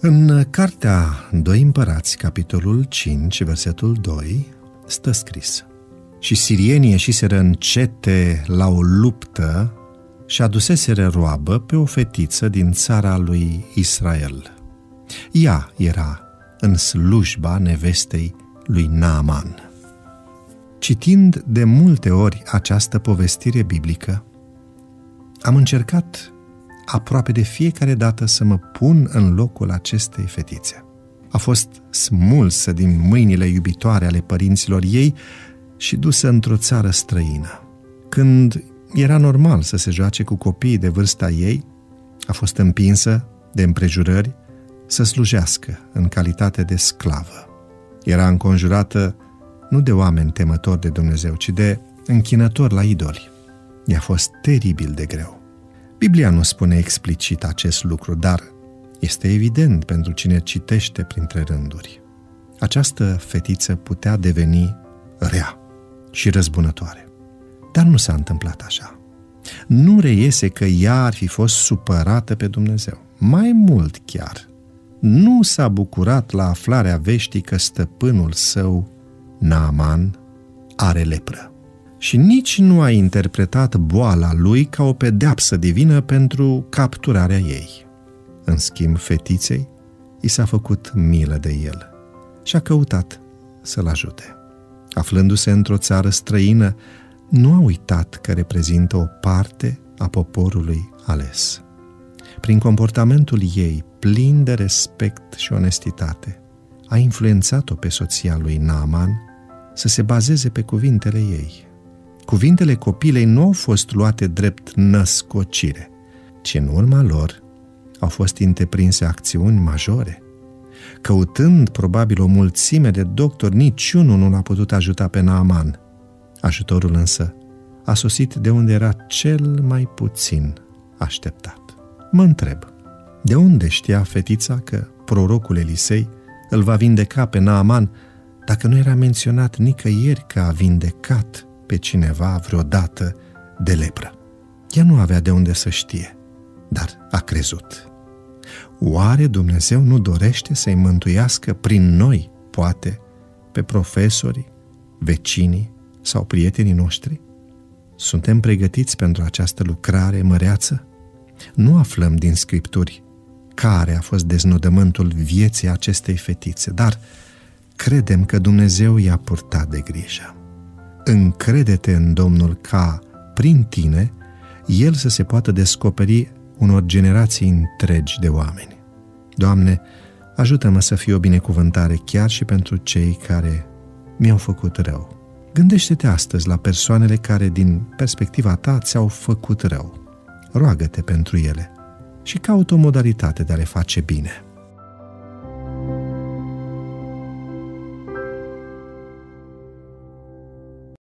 În cartea Doi împărați, capitolul 5, versetul 2, stă scris Și sirienii ieșiseră în cete la o luptă și aduseseră roabă pe o fetiță din țara lui Israel. Ea era în slujba nevestei lui Naaman. Citind de multe ori această povestire biblică, am încercat aproape de fiecare dată să mă pun în locul acestei fetițe. A fost smulsă din mâinile iubitoare ale părinților ei și dusă într-o țară străină. Când era normal să se joace cu copiii de vârsta ei, a fost împinsă de împrejurări să slujească în calitate de sclavă. Era înconjurată nu de oameni temători de Dumnezeu, ci de închinători la idoli. I-a fost teribil de greu. Biblia nu spune explicit acest lucru, dar este evident pentru cine citește printre rânduri. Această fetiță putea deveni rea și răzbunătoare. Dar nu s-a întâmplat așa. Nu reiese că ea ar fi fost supărată pe Dumnezeu. Mai mult chiar, nu s-a bucurat la aflarea veștii că stăpânul său, Naaman, are lepră și nici nu a interpretat boala lui ca o pedeapsă divină pentru capturarea ei. În schimb, fetiței i s-a făcut milă de el și a căutat să-l ajute. Aflându-se într-o țară străină, nu a uitat că reprezintă o parte a poporului ales. Prin comportamentul ei, plin de respect și onestitate, a influențat-o pe soția lui Naaman să se bazeze pe cuvintele ei – Cuvintele copilei nu au fost luate drept născocire, ci în urma lor au fost întreprinse acțiuni majore. Căutând probabil o mulțime de doctori, niciunul nu l-a putut ajuta pe Naaman. Ajutorul însă a sosit de unde era cel mai puțin așteptat. Mă întreb, de unde știa fetița că prorocul Elisei îl va vindeca pe Naaman dacă nu era menționat nicăieri că a vindecat pe cineva vreodată de lepră. Ea nu avea de unde să știe, dar a crezut. Oare Dumnezeu nu dorește să-i mântuiască prin noi, poate, pe profesorii, vecinii sau prietenii noștri? Suntem pregătiți pentru această lucrare măreață? Nu aflăm din scripturi care a fost deznodământul vieții acestei fetițe, dar credem că Dumnezeu i-a purtat de grijă încredete în Domnul ca, prin tine, El să se poată descoperi unor generații întregi de oameni. Doamne, ajută-mă să fiu o binecuvântare chiar și pentru cei care mi-au făcut rău. Gândește-te astăzi la persoanele care, din perspectiva ta, ți-au făcut rău. Roagă-te pentru ele și caută o modalitate de a le face bine.